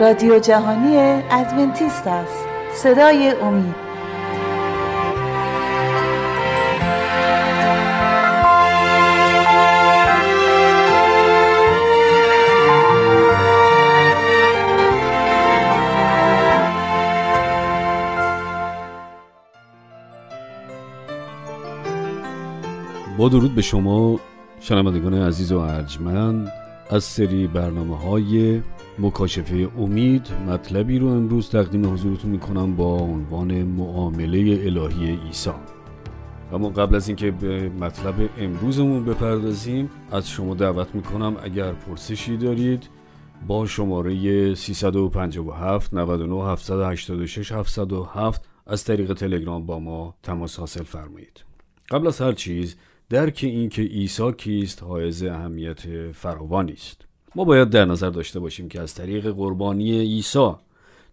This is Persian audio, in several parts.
رادیو جهانی ادونتیست است. صدای امید. با درود به شما شنوندگان عزیز و ارجمند از سری برنامه های مکاشفه امید مطلبی رو امروز تقدیم حضورتون می‌کنم با عنوان معامله الهی عیسی. اما قبل از اینکه به مطلب امروزمون بپردازیم از شما دعوت می‌کنم اگر پرسشی دارید با شماره 357 99 786 707 از طریق تلگرام با ما تماس حاصل فرمایید. قبل از هر چیز درک اینکه عیسی کیست حائز اهمیت فراوانی است. ما باید در نظر داشته باشیم که از طریق قربانی عیسی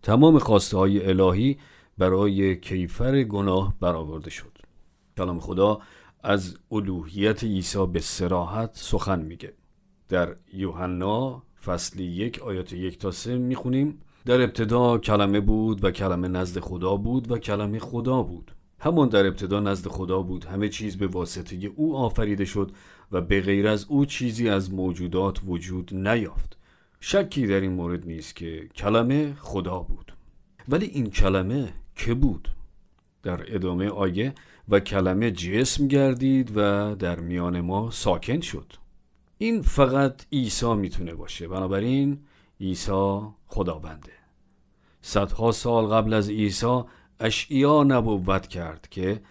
تمام خواسته های الهی برای کیفر گناه برآورده شد. کلام خدا از الوهیت عیسی به سراحت سخن میگه. در یوحنا فصل یک آیات یک تا سه می‌خونیم. در ابتدا کلمه بود و کلمه نزد خدا بود و کلمه خدا بود. همان در ابتدا نزد خدا بود. همه چیز به واسطه او آفریده شد و به غیر از او چیزی از موجودات وجود نیافت. شکی در این مورد نیست که کلمه خدا بود. ولی این کلمه که بود؟ در ادامه آیه و کلمه جسم گردید و در میان ما ساکن شد. این فقط عیسی می‌تونه باشه. بنابراین عیسی خداونده. صدها سال قبل از عیسی اشعیا نبوت کرد که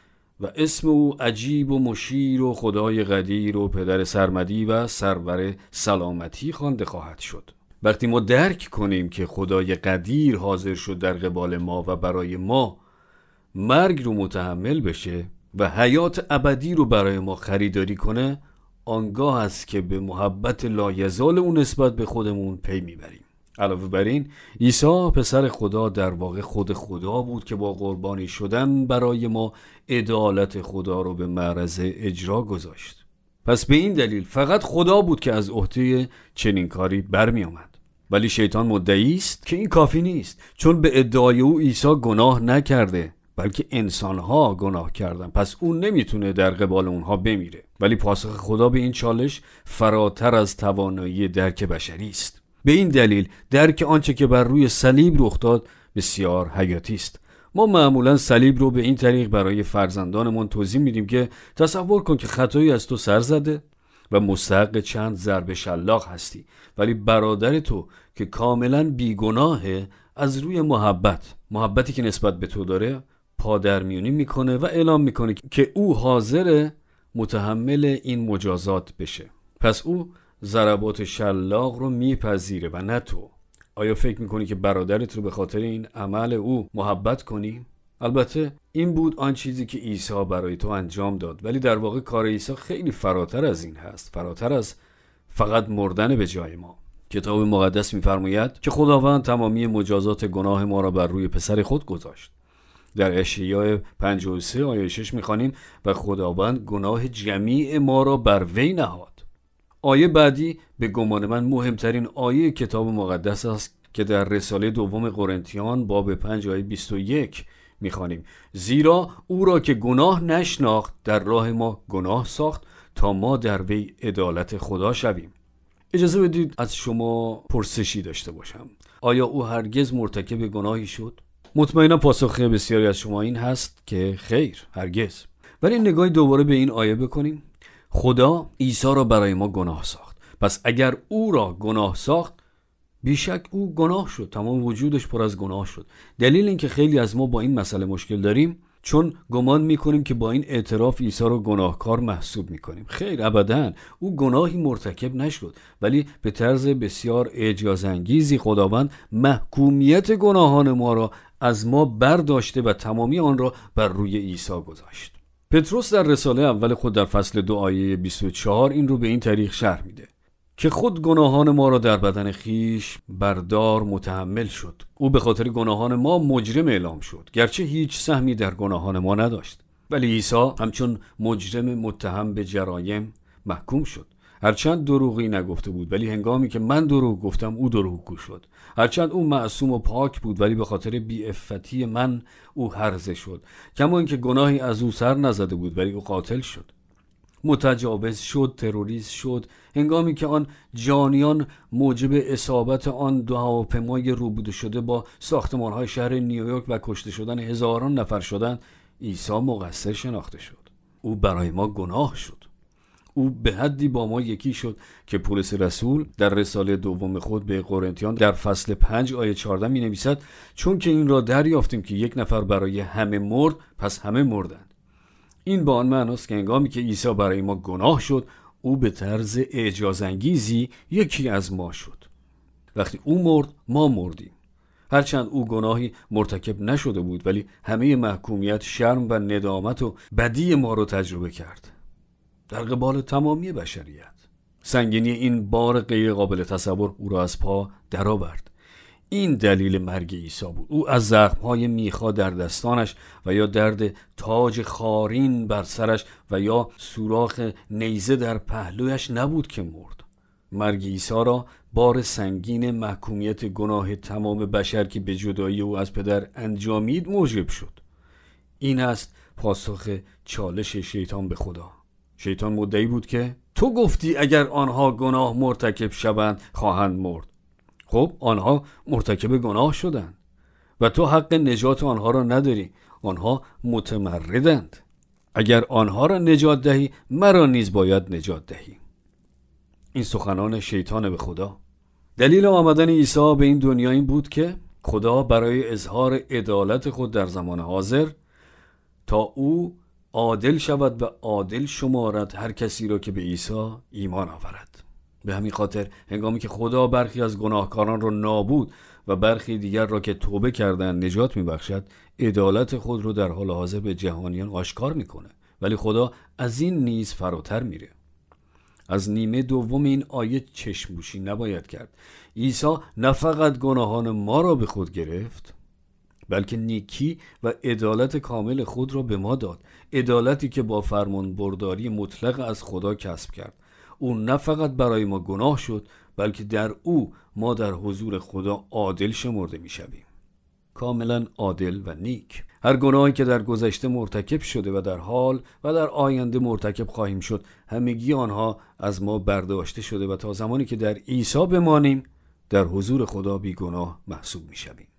و اسم او عجیب و مشیر و خدای قدیر و پدر سرمدی و سرور سلامتی خوانده خواهد شد. وقتی ما درک کنیم که خدای قدیر حاضر شد در قبال ما و برای ما مرگ رو متحمل بشه و حیات ابدی رو برای ما خریداری کنه آنگاه است که به محبت لایزال اون نسبت به خودمون پی می‌بریم. علاوه بر این عیسی پسر خدا در واقع خود خدا بود که با قربانی شدن برای ما عدالت خدا رو به معرض اجرا گذاشت. پس به این دلیل فقط خدا بود که از عهده چنین کاری برمی آمد ولی شیطان مدعی است که این کافی نیست چون به ادعای او عیسی گناه نکرده بلکه انسانها گناه کردن. پس اون نمی‌تونه در قبال اونها بمیره. ولی پاسخ خدا به این چالش فراتر از توانایی درک بشری است. به این دلیل درک آنچه که بر روی صلیب رخ داد بسیار حیاتی است. ما معمولا صلیب رو به این طریق برای فرزندانمون توضیح میدیم که تصور کن که خطایی از تو سر زده و مستحق چند ضرب شلاق هستی ولی برادر تو که کاملا بیگناهه از روی محبت محبتی که نسبت به تو داره پادرمیونی می‌کنه و اعلام می‌کنه که او حاضر متحمل این مجازات بشه. پس او ضربات شلاق رو میپذیره و نه تو. آیا فکر می‌کنی که برادرت رو به خاطر این عمل او محبت کنی؟ البته این بود آن چیزی که عیسی برای تو انجام داد ولی در واقع کار عیسی خیلی فراتر از این هست. فراتر از فقط مردن به جای ما. کتاب مقدس میفرماید که خداوند تمامی مجازات گناه ما را بر روی پسر خود گذاشت. در اشعیا 53 آیه 6 می‌خوانیم و خداوند گناه جمیع ما را بر وی نهاد. آیه بعدی به گمان من مهمترین آیه کتاب مقدس است که در رساله دوم قرنتیان باب 5 آیه 21 می‌خوانیم. زیرا او را که گناه نشناخت در راه ما گناه ساخت تا ما در وی عدالت خدا شویم. اجازه بدید از شما پرسشی داشته باشم. آیا او هرگز مرتکب گناهی شد؟ مطمئنا پاسخ بسیاری از شما این هست که خیر هرگز. ولی نگاهی دوباره به این آیه بکنیم. خدا عیسی را برای ما گناه ساخت. پس اگر او را گناه ساخت بیشک او گناه شد. تمام وجودش پر از گناه شد. دلیل اینکه خیلی از ما با این مسئله مشکل داریم چون گمان می‌کنیم که با این اعتراف عیسی را گناهکار محسوب می‌کنیم. خیر ابدا. او گناهی مرتکب نشد. ولی به طرز بسیار اعجازانگیزی خداوند محکومیت گناهان ما را از ما برداشته و تمامی آن را بر روی عیسی گذاشت. پتروس در رساله اول خود در فصل دو آیه 24 این رو به این طریق شرح میده که خود گناهان ما را در بدن خیش بردار متحمل شد. او به خاطر گناهان ما مجرم اعلام شد. گرچه هیچ سهمی در گناهان ما نداشت. ولی عیسی همچون مجرم متهم به جرایم محکوم شد. هرچند دروغی نگفته بود ولی هنگامی که من دروغ گفتم او دروغگو شد. هرچند او معصوم و پاک بود ولی به خاطر بیعفتی من او هرزه شد. کما اینکه گناهی از او سر نزده بود ولی او قاتل شد. متجاوز شد تروریست شد. هنگامی که آن جانیان موجب اصابت آن دو هواپیمای روبوده شده با ساختمان های شهر نیویورک و کشته شدن هزاران نفر شدند عیسی مقصر شناخته شد. او برای ما گناه شد. او به حدی با ما یکی شد که پولس رسول در رساله دوم خود به قرنتیان در فصل 5 آیه 14 می نویسد چون که این را دریافتیم که یک نفر برای همه مرد پس همه مردند. این با آن معناست که هنگامی که عیسی برای ما گناه شد او به طرز اعجازانگیزی یکی از ما شد. وقتی او مرد ما مردیم. هرچند او گناهی مرتکب نشده بود ولی همه محکومیت شرم و ندامت و بدی ما رو تجربه کرد. در قبال تمامی بشریت. سنگینی این بار غیر قابل تصور او را از پا درآورد. این دلیل مرگ عیسی بود. او از زخمهای میخا در دستانش و یا درد تاج خارین بر سرش و یا سوراخ نیزه در پهلویش نبود که مرد. مرگ عیسی را بار سنگین محکومیت گناه تمام بشر که به جدایی او از پدر انجامید موجب شد. این است پاسخ چالش شیطان به خدا. شیطان مدعی بود که تو گفتی اگر آنها گناه مرتکب شوند خواهند مرد. خب آنها مرتکب گناه شدند و تو حق نجات آنها را نداری. آنها متمردند. اگر آنها را نجات دهی مرا نیز باید نجات دهی. این سخنان شیطان به خدا. دلیل آمدن عیسی به این دنیا این بود که خدا برای اظهار عدالت خود در زمان حاضر تا او عادل شود و عادل شمارد هر کسی را که به عیسی ایمان آورد. به همین خاطر هنگامی که خدا برخی از گناهکاران را نابود و برخی دیگر را که توبه کردن نجات میبخشد عدالت خود را در حال حاضر به جهانیان آشکار می‌کنه. ولی خدا از این نیز فراتر میره. از نیمه دوم این آیه چشموشی نباید کرد. عیسی نه فقط گناهان ما را به خود گرفت بلکه نیکی و عدالت کامل خود را به ما داد. عدالتی که با فرمان برداری مطلق از خدا کسب کرد. او نه فقط برای ما گناه شد بلکه در او ما در حضور خدا عادل شمرده می شویم. کاملا عادل و نیک. هر گناهی که در گذشته مرتکب شده و در حال و در آینده مرتکب خواهیم شد همگی آنها از ما برداشته شده و تا زمانی که در عیسی بمانیم در حضور خدا بیگناه محسوب می شویم.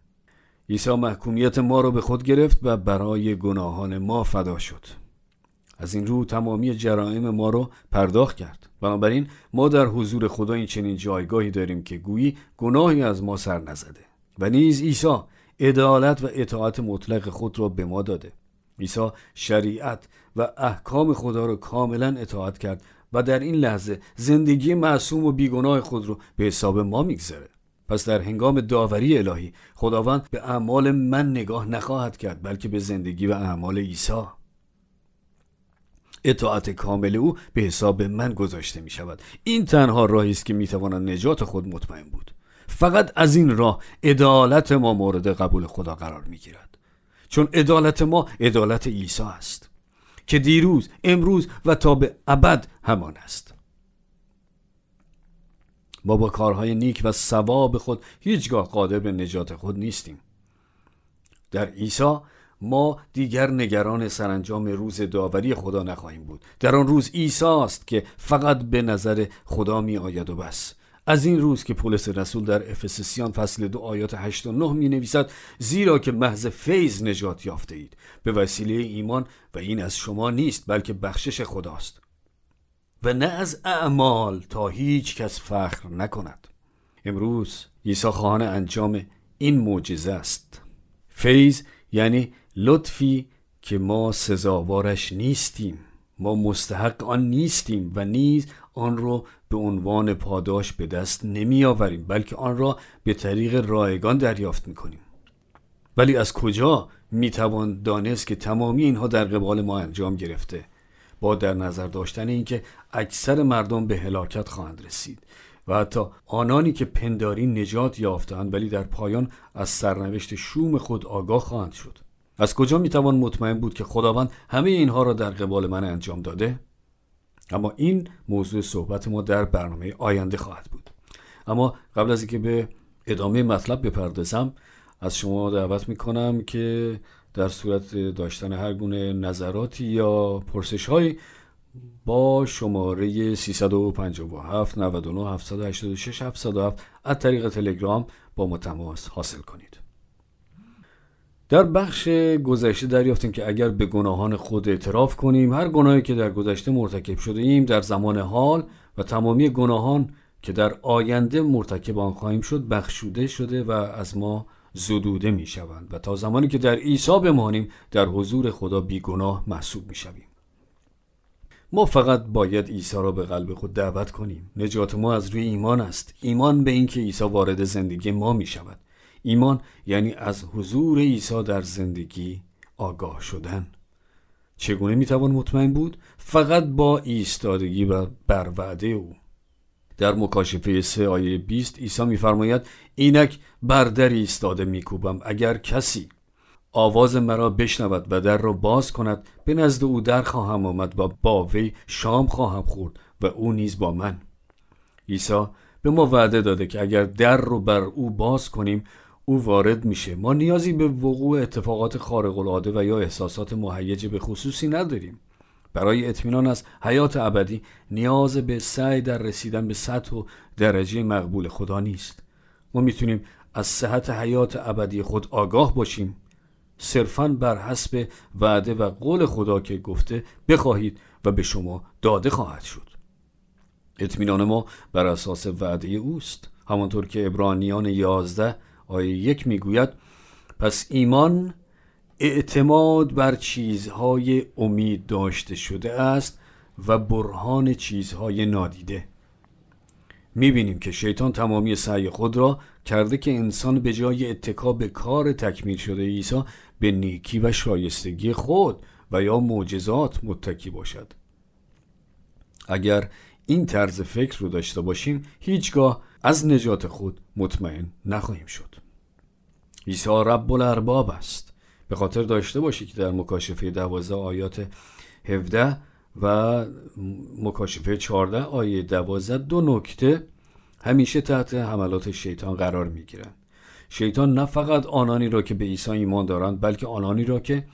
عیسی محکومیت ما را به خود گرفت و برای گناهان ما فدا شد. از این رو تمامی جرائم ما را پرداخت کرد. بنابراین ما در حضور خدا این چنین جایگاهی داریم که گویی گناهی از ما سر نزده و نیز عیسی عدالت و اطاعت مطلق خود را به ما داده. عیسی شریعت و احکام خدا را کاملا اطاعت کرد و در این لحظه زندگی معصوم و بیگناه خود را به حساب ما میگذره پس در هنگام داوری الهی خداوند به اعمال من نگاه نخواهد کرد بلکه به زندگی و اعمال عیسی. اطاعت کامل او به حساب من گذاشته می شود این تنها راهی است که می تواند نجات خود مطمئن بود. فقط از این راه عدالت ما مورد قبول خدا قرار می گیرد چون عدالت ما عدالت عیسی است که دیروز امروز و تا به ابد همان است. ما با کارهای نیک و ثواب خود هیچگاه قادر به نجات خود نیستیم. در عیسی ما دیگر نگران سرانجام روز داوری خدا نخواهیم بود. در آن روز عیسی است که فقط به نظر خدا می آید و بس. از این روز که پولس رسول در افسسیان فصل دو آیات 8 و 9 می نویسد زیرا که محض فیض نجات یافته اید به وسیله ایمان و این از شما نیست بلکه بخشش خداست. و نه از اعمال تا هیچ کس فخر نکند. امروز عیسی خواهان انجام این معجزه است. فیض یعنی لطفی که ما سزاوارش نیستیم. ما مستحق آن نیستیم و نیز آن را به عنوان پاداش به دست نمی آوریم بلکه آن را به طریق رایگان دریافت می کنیم ولی از کجا می توان دانست که تمامی اینها در قبال ما انجام گرفته؟ با در نظر داشتن اینکه اکثر مردم به هلاکت خواهند رسید و حتی آنانی که پنداری نجات یافتند ولی در پایان از سرنوشت شوم خود آگاه خواهند شد. از کجا می‌توان مطمئن بود که خداوند همه اینها را در قبال من انجام داده؟ اما این موضوع صحبت ما در برنامه آینده خواهد بود. اما قبل از اینکه به ادامه مطلب بپردازم از شما دعوت می‌کنم که در صورت داشتن هر گونه نظراتی یا پرسش های با شماره 357 99 786 707 از طریق تلگرام با ما تماس حاصل کنید. در بخش گذشته دریافتیم که اگر به گناهان خود اعتراف کنیم هر گناهی که در گذشته مرتکب شده ایم در زمان حال و تمامی گناهان که در آینده مرتکب آن خواهیم شد بخشوده شده و از ما زدوده می شوند و تا زمانی که در عیسی بمانیم در حضور خدا بیگناه محسوب می شویم. ما فقط باید عیسی را به قلب خود دعوت کنیم. نجات ما از روی ایمان است. ایمان به اینکه عیسی وارد زندگی ما می شود ایمان یعنی از حضور عیسی در زندگی آگاه شدن. چگونه می توان مطمئن بود؟ فقط با ایستادگی و بر وعده او. در مکاشفه 3 آیه 20 عیسی میفرماید اینک بر در ایستاده میکوبم اگر کسی آواز مرا بشنود و در را باز کند به نزد او در خواهم آمد و با وی شام خواهم خورد و او نیز با من. عیسی به ما وعده داده که اگر در رو بر او باز کنیم او وارد میشه. ما نیازی به وقوع اتفاقات خارق العاده و یا احساسات مهیج به خصوصی نداریم. برای اطمینان از حیات ابدی نیاز به سعی در رسیدن به سطح و درجه مقبول خدا نیست. ما می‌تونیم از صحت حیات ابدی خود آگاه باشیم. صرفا بر حسب وعده و قول خدا که گفته بخواهید و به شما داده خواهد شد. اطمینان ما بر اساس وعده اوست. همانطور که ابرانیان یازده آیه یک می‌گوید پس ایمان اعتماد بر چیزهای امید داشته شده است و برهان چیزهای نادیده. می‌بینیم که شیطان تمامی سعی خود را کرده که انسان به جای اتکا به کار تکمیل شده عیسی به نیکی و شایستگی خود و یا معجزات متکی باشد. اگر این طرز فکر رو داشته باشیم هیچگاه از نجات خود مطمئن نخواهیم شد. عیسی رب الارباب است. به خاطر داشته باشید که در مکاشفه دوازده آیات 17 و مکاشفه 14 آیه 12 دو نکته همیشه تحت حملات شیطان قرار می گیرند شیطان نه فقط آنانی را که به عیسی ایمان دارند بلکه آنانی را که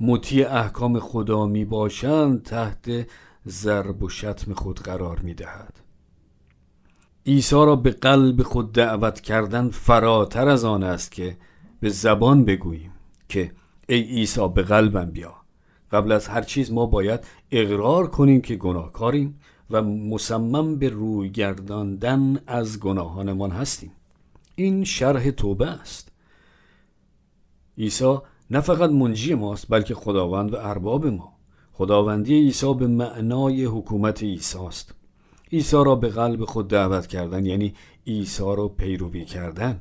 مطیع احکام خدا می باشند تحت ضرب و شتم خود قرار می دهد عیسی را به قلب خود دعوت کردن فراتر از آن است که به زبان بگوییم که ای عیسی به قلبم بیا. قبل از هر چیز ما باید اقرار کنیم که گناهکاریم و مصمم به روی گرداندن از گناهانمان هستیم. این شرح توبه است. عیسی نه فقط منجی ماست بلکه خداوند و ارباب ما. خداوندی عیسی به معنای حکومت عیسی است. عیسی را به قلب خود دعوت کردن یعنی عیسی را پیروی کردن.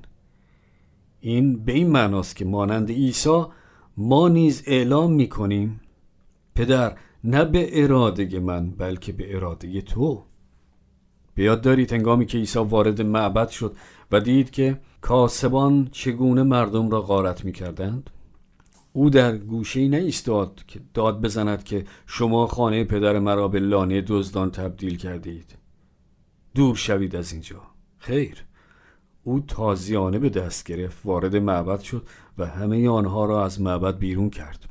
این به این معناست که مانند عیسی ما نیز اعلام می کنیم پدر نه به اراده من بلکه به اراده تو. بیاد دارید هنگامی که عیسی وارد معبد شد و دید که کاسبان چگونه مردم را غارت می کردند او در گوشه ای ایستاد که داد بزند که شما خانه پدر مرا به لانه دزدان تبدیل کردید. دور شوید از اینجا. خیر. او تازیانه به دست گرفت وارد معبد شد و همه آنها را از معبد بیرون کرد.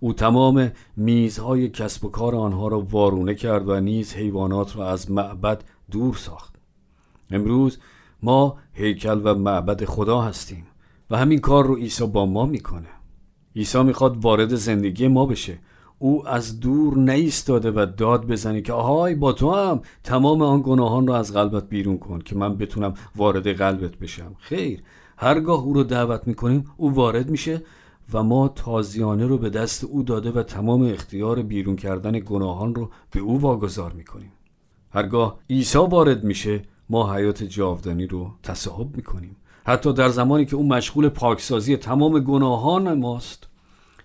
او تمام میزهای کسب و کار آنها را وارونه کرد و نیز حیوانات را از معبد دور ساخت. امروز ما هیکل و معبد خدا هستیم و همین کار رو عیسی با ما می‌کنه. عیسی می‌خواد وارد زندگی ما بشه. او از دور نیستاده و داد بزنه که آهای با تو هم تمام آن گناهان را از قلبت بیرون کن که من بتونم وارد قلبت بشم. خیر هرگاه او رو دعوت می‌کنیم او وارد میشه و ما تازیانه رو به دست او داده و تمام اختیار بیرون کردن گناهان رو به او واگذار می‌کنیم. هرگاه عیسی وارد میشه ما حیات جاودانی رو تصاحب می‌کنیم. حتی در زمانی که او مشغول پاکسازی تمام گناهان ماست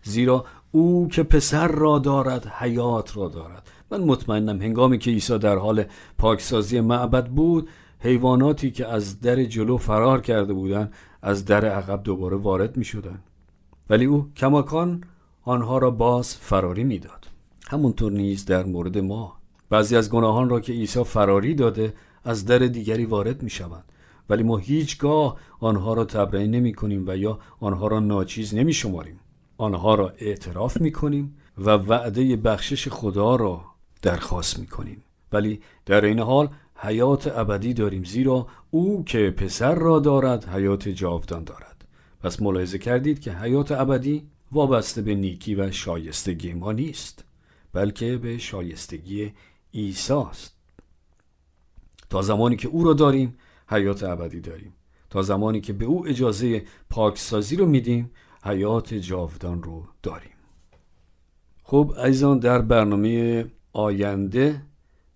زیرا او که پسر را دارد حیات را دارد. من مطمئنم هنگامی که عیسی در حال پاکسازی معبد بود حیواناتی که از در جلو فرار کرده بودند از در عقب دوباره وارد می شدن. ولی او کماکان آنها را باز فراری می‌داد. همونطور نیز در مورد ما. بعضی از گناهان را که عیسی فراری داده از در دیگری وارد می شوند ولی ما هیچگاه آنها را تبرئه نمی کنیم و یا آنها را ناچیز نمی شماریم آنها را اعتراف می کنیم و وعده بخشش خدا را درخواست می کنیم ولی در این حال حیات ابدی داریم زیرا او که پسر را دارد حیات جاودان دارد. پس ملاحظه کردید که حیات ابدی وابسته به نیکی و شایستگی ما نیست بلکه به شایستگی عیسی است. تا زمانی که او را داریم حیات ابدی داریم. تا زمانی که به او اجازه پاکسازی رو میدیم حیات جاودان رو داریم. خب عزیزان در برنامه آینده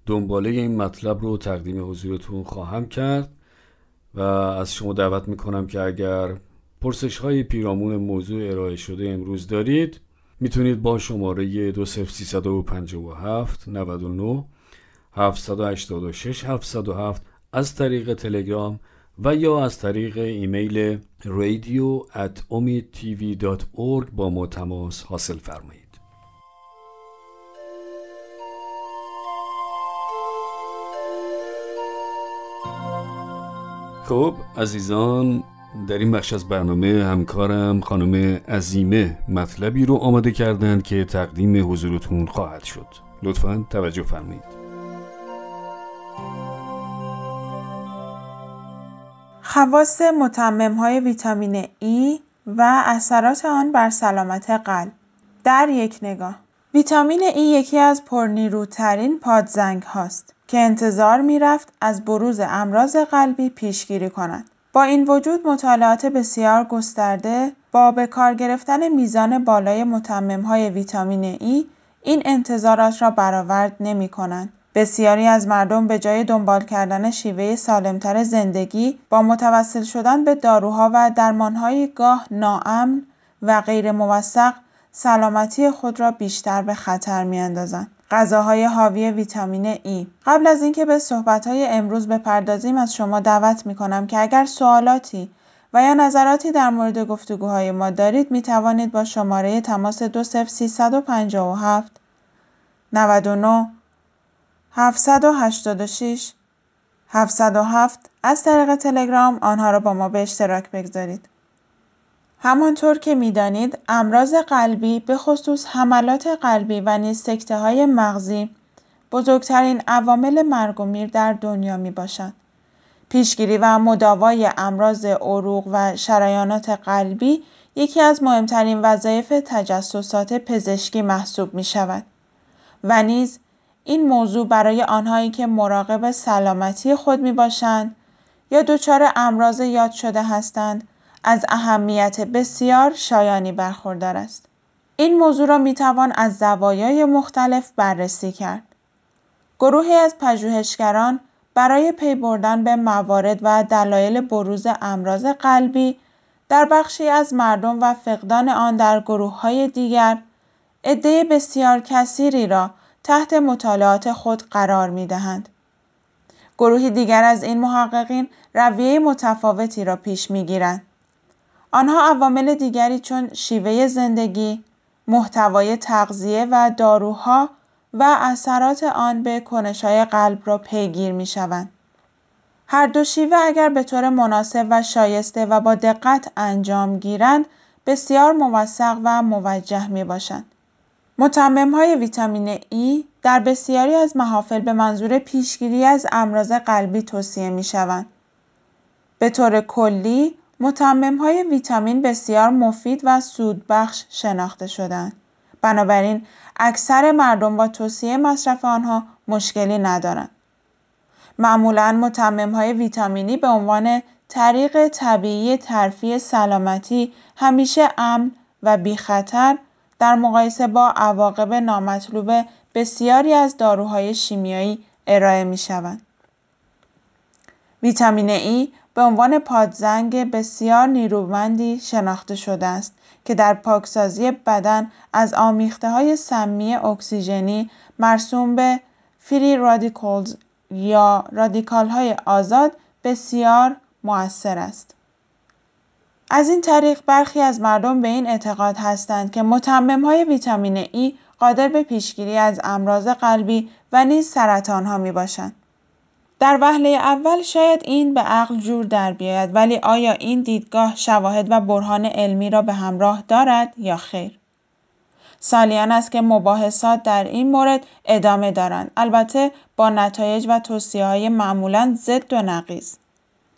دنباله این مطلب رو تقدیم حضورتون خواهم کرد و از شما دعوت می‌کنم که اگر پرسش های پیرامون موضوع ارائه شده امروز دارید می‌تونید با شماره 20357 99 786 707 از طریق تلگرام و یا از طریق ایمیل radio at با ما تماس حاصل فرمایید. خب عزیزان در این بخش از برنامه همکارم خانم عزیمه مطلبی رو آماده کردند که تقدیم حضورتون خواهد شد. لطفا توجه فرمایید. خواص متمم های ویتامین ای و اثرات آن بر سلامت قلب در یک نگاه ویتامین ای یکی از پرنیروترین پادزنگ هاست که انتظار می‌رفت از بروز امراض قلبی پیشگیری کند. با این وجود مطالعات بسیار گسترده با به کار گرفتن میزان بالای های ویتامین ای این انتظارات را برآورد نمی کنند. بسیاری از مردم به جای دنبال کردن شیوه سالمتر زندگی با متوسل شدن به داروها و درمانهای گاه ناامن و غیر موثق سلامتی خود را بیشتر به خطر میاندازند. غذاهای حاوی ویتامین ای قبل از اینکه به صحبتهای امروز بپردازیم از شما دعوت می کنم که اگر سوالاتی و یا نظراتی در مورد گفتگوهای ما دارید می توانید با شماره تماس 20357 99 786 707 از طریق تلگرام آنها را با ما به اشتراک بگذارید. همانطور که می‌دانید امراض قلبی به خصوص حملات قلبی و نیز های مغزی بزرگترین عوامل مرگ و میر در دنیا می باشند. پیشگیری و مداوای امراض عروق و شریانات قلبی یکی از مهمترین وظایف تجسسات پزشکی محسوب می شود و نیز این موضوع برای آنهایی که مراقب سلامتی خود می باشند یا دچار امراض یاد شده هستند از اهمیت بسیار شایانی برخوردار است. این موضوع را می توان از زوایای مختلف بررسی کرد. گروهی از پژوهشگران برای پی بردن به موارد و دلایل بروز امراض قلبی در بخشی از مردم و فقدان آن در گروه های دیگر عده بسیار کثیری را تحت مطالعات خود قرار می دهند. گروهی دیگر از این محققین رویه متفاوتی را پیش می گیرند. آنها عوامل دیگری چون شیوه زندگی، محتوای تغذیه و داروها و اثرات آن به کنشهای قلب را پیگیر می شوند. هر دو شیوه اگر به طور مناسب و شایسته و با دقت انجام گیرند بسیار موثق و موجه می باشند. متمم های ویتامین ای در بسیاری از محافل به منظور پیشگیری از امراض قلبی توصیه می شوند. به طور کلی های ویتامین بسیار مفید و سودبخش شناخته شدند. بنابراین اکثر مردم با توصیه مصرف آنها مشکلی ندارند. معمولا های ویتامینی به عنوان طریق طبیعی ترفیع سلامتی همیشه امن و بی خطر در مقایسه با عواقب نامطلوب بسیاری از داروهای شیمیایی ارائه می شوند. ویتامین ای به عنوان پادزنگ بسیار نیرومندی شناخته شده است که در پاکسازی بدن از های سمی اکسیژنی مرسوم به free radicals یا های آزاد بسیار مؤثر است. از این طریق برخی از مردم به این اعتقاد هستند که های ویتامین ای قادر به پیشگیری از امراض قلبی و نیز سرطان ها می باشند. در وهله اول شاید این به عقل جور در بیاید ولی آیا این دیدگاه شواهد و برهان علمی را به همراه دارد یا خیر؟ سالیان است که مباحثات در این مورد ادامه دارند البته با نتایج و توصیه های معمولا ضد و نقیض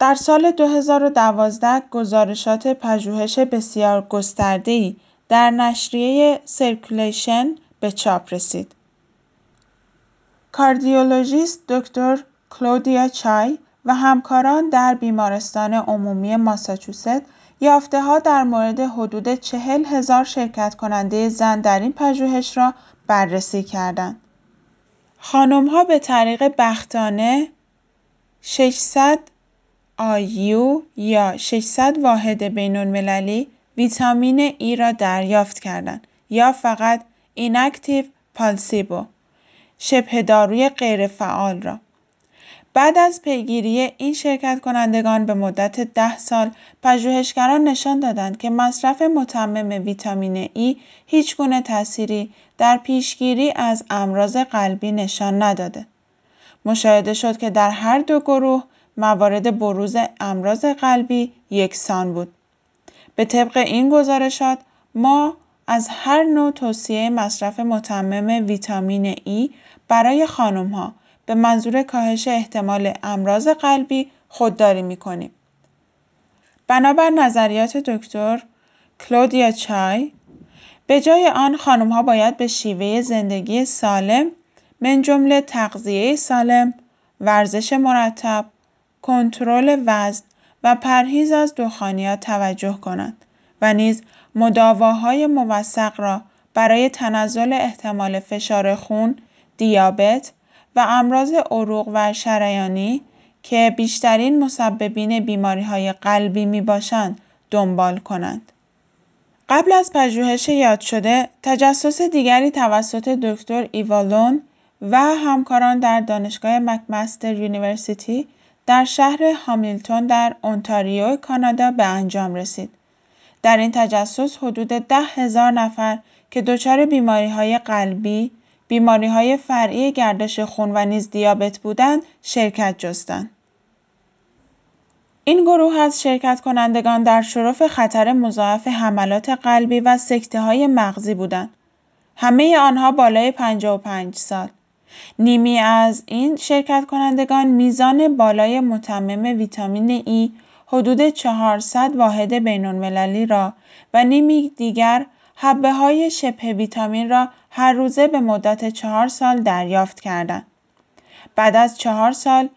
در سال 2012 گزارشات پژوهش بسیار گسترده‌ای در نشریه Circulation به چاپ رسید. کاردیولوژیست دکتر کلودیا چای و همکاران در بیمارستان عمومی ماساچوست ها در مورد حدود چهل هزار شرکت کننده زن در این پژوهش را بررسی کردند. ها به طریق بختانه 600 آیو یا 600 واحد بین‌المللی ویتامین ای را دریافت کردند یا فقط اینکتیو پالسیبو شبه داروی غیرفعال را بعد از پیگیری این شرکت کنندگان به مدت ده سال پژوهشگران نشان دادند که مصرف متمم ویتامین ای هیچ گونه تأثیری در پیشگیری از امراض قلبی نشان نداده. مشاهده شد که در هر دو گروه موارد بروز امراض قلبی یکسان بود. به طبق این گزارشات ما از هر نوع توصیه مصرف متمم ویتامین ای برای خانم ها به منظور کاهش احتمال امراض قلبی خودداری می کنیم. بنابر نظریات دکتر کلودیا چای به جای آن خانم ها باید به شیوه زندگی سالم من جمله تغذیه سالم، ورزش مرتب، کنترل وزن و پرهیز از دخانیات توجه کنند و نیز مداواهای موثق را برای تنزل احتمال فشار خون، دیابت و امراض عروق و شریانی که بیشترین مسببین بیماری های قلبی می باشند دنبال کنند. قبل از پژوهش یاد شده تجسس دیگری توسط دکتر ایوالون و همکاران در دانشگاه McMaster University در شهر هامیلتون در اونتاریو کانادا به انجام رسید. در این تجسس حدود ده هزار نفر که دچار بیماری های قلبی، بیماری های فرعی گردش خون و نیز دیابت بودند شرکت جستند. این گروه از شرکت کنندگان در شرف خطر مضاعف حملات قلبی و سکته های مغزی بودند. همه آنها بالای 55 سال. نیمی از این شرکت کنندگان میزان بالای متمم ویتامین ای حدود 400 واحد بین‌المللی را و نیمی دیگر حبه های شبه ویتامین را هر روزه به مدت چهار سال دریافت کردند. بعد از چهار سال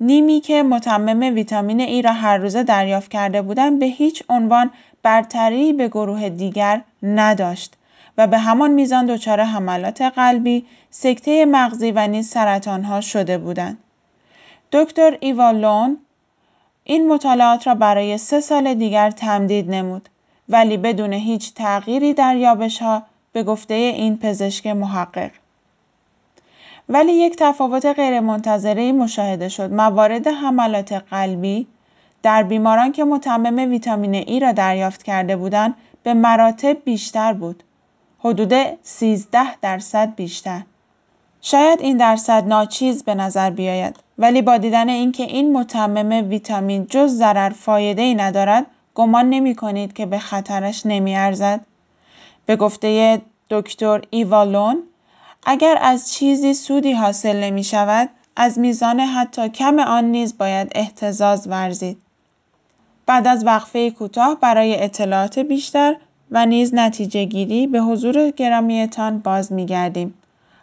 نیمی که متمم ویتامین ای را هر روزه دریافت کرده بودند به هیچ عنوان برتری به گروه دیگر نداشت و به همان میزان دچار حملات قلبی، سکته مغزی و نیز سرطان ها شده بودند. دکتر ایوالون این مطالعات را برای سه سال دیگر تمدید نمود ولی بدون هیچ تغییری در یابش ها به گفته این پزشک محقق. ولی یک تفاوت غیرمنتظره مشاهده شد. موارد حملات قلبی در بیماران که متمم ویتامین ای را دریافت کرده بودند به مراتب بیشتر بود. حدود 13 درصد بیشتر. شاید این درصد ناچیز به نظر بیاید ولی با دیدن اینکه این متمم ویتامین جز ضرر فایده ای ندارد گمان نمی کنید که به خطرش نمی ارزد؟ به گفته دکتر ایوالون اگر از چیزی سودی حاصل نمی شود از میزان حتی کم آن نیز باید احتزاز ورزید. بعد از وقفه کوتاه برای اطلاعات بیشتر و نیز نتیجه گیری به حضور گرامیتان باز می گردیم.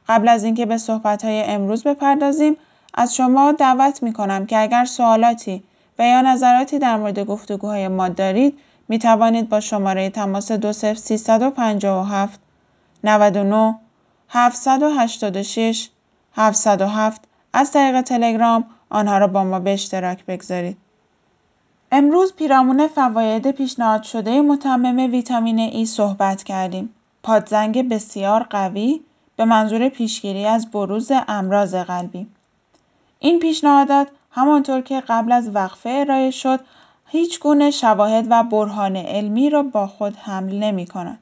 قبل از اینکه به صحبت های امروز بپردازیم از شما دعوت می کنم که اگر سوالاتی و یا نظراتی در مورد گفتگوهای ما دارید می توانید با شماره تماس 20357 99 786 707 از طریق تلگرام آنها را با ما به اشتراک بگذارید. امروز پیرامون فواید پیشنهاد شده متمم ویتامین ای صحبت کردیم. پادزنگ بسیار قوی به منظور پیشگیری از بروز امراض قلبی. این پیشنهادات همانطور که قبل از وقفه ارائه شد هیچ گونه شواهد و برهان علمی را با خود حمل نمی کند.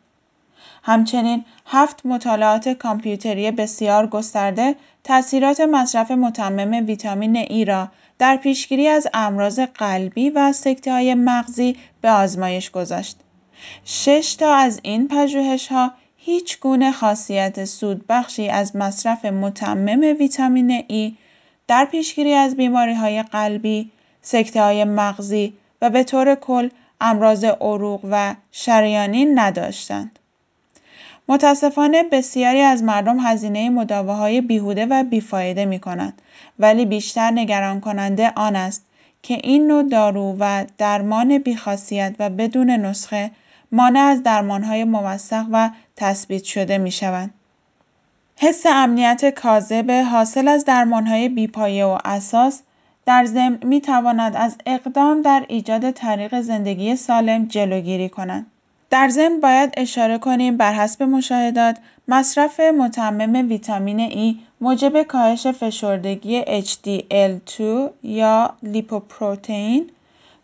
همچنین هفت مطالعات کامپیوتری بسیار گسترده تاثیرات مصرف متمم ویتامین ای را در پیشگیری از امراض قلبی و سکته های مغزی به آزمایش گذاشت. شش تا از این پژوهش ها هیچ گونه خاصیت سودبخشی از مصرف متمم ویتامین ای در پیشگیری از بیماری های قلبی، سکته های مغزی و به طور کل امراض عروق و شریانی نداشتند. متاسفانه بسیاری از مردم هزینه مداواهای بیهوده و بیفایده می کنند ولی بیشتر نگران کننده آن است که این نوع دارو و درمان بیخاصیت و بدون نسخه مانع از درمانهای موثق و تثبیت شده می شوند. حس امنیت کاذب حاصل از درمانهای بیپایه و اساس در ضمن می تواند از اقدام در ایجاد طریق زندگی سالم جلوگیری کند. در ضمن باید اشاره کنیم بر حسب مشاهدات مصرف متمم ویتامین ای موجب کاهش فشردگی HDL2 یا لیپوپروتئین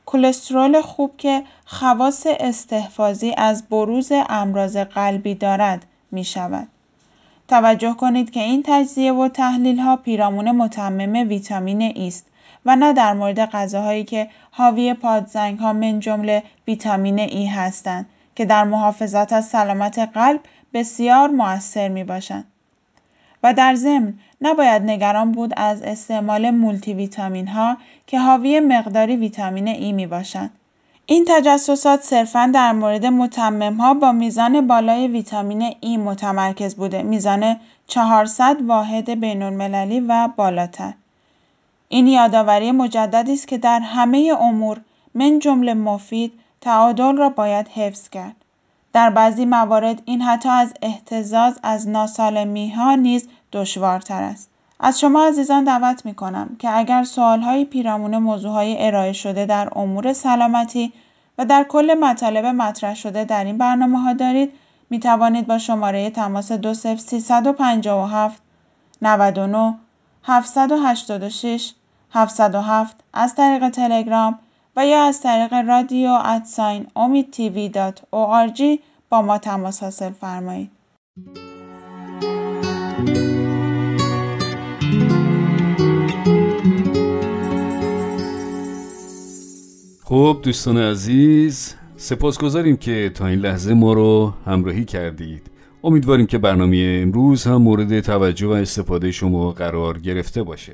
کلسترول خوب که خواص استحفاظی از بروز امراض قلبی دارد می شود. توجه کنید که این تجزیه و تحلیل ها پیرامون متمم ویتامین ای است و نه در مورد غذاهایی که حاوی پادزنگ ها من جمله ویتامین ای هستند که در محافظت از سلامت قلب بسیار مؤثر می باشند. و در ضمن نباید نگران بود از استعمال مولتی ویتامین ها که حاوی مقداری ویتامین ای می باشند. این تجسسات صرفا در مورد متمم ها با میزان بالای ویتامین ای متمرکز بوده میزان 400 واحد بین المللی و بالاتر این یادآوری مجددی است که در همه امور من جمله مفید تعادل را باید حفظ کرد. در بعضی موارد این حتی از احتزاز از ناسالمی ها نیز دشوارتر است. از شما عزیزان دعوت می کنم که اگر سوالهایی پیرامون موضوعهای ارائه شده در امور سلامتی و در کل مطالب مطرح شده در این برنامه ها دارید می توانید با شماره تماس 20357 99 786 707 از طریق تلگرام و یا از طریق رادیو ادساین امید تیوی با ما تماس حاصل فرمایید. خب دوستان عزیز سپاسگزاریم که تا این لحظه ما رو همراهی کردید امیدواریم که برنامه امروز هم مورد توجه و استفاده شما قرار گرفته باشه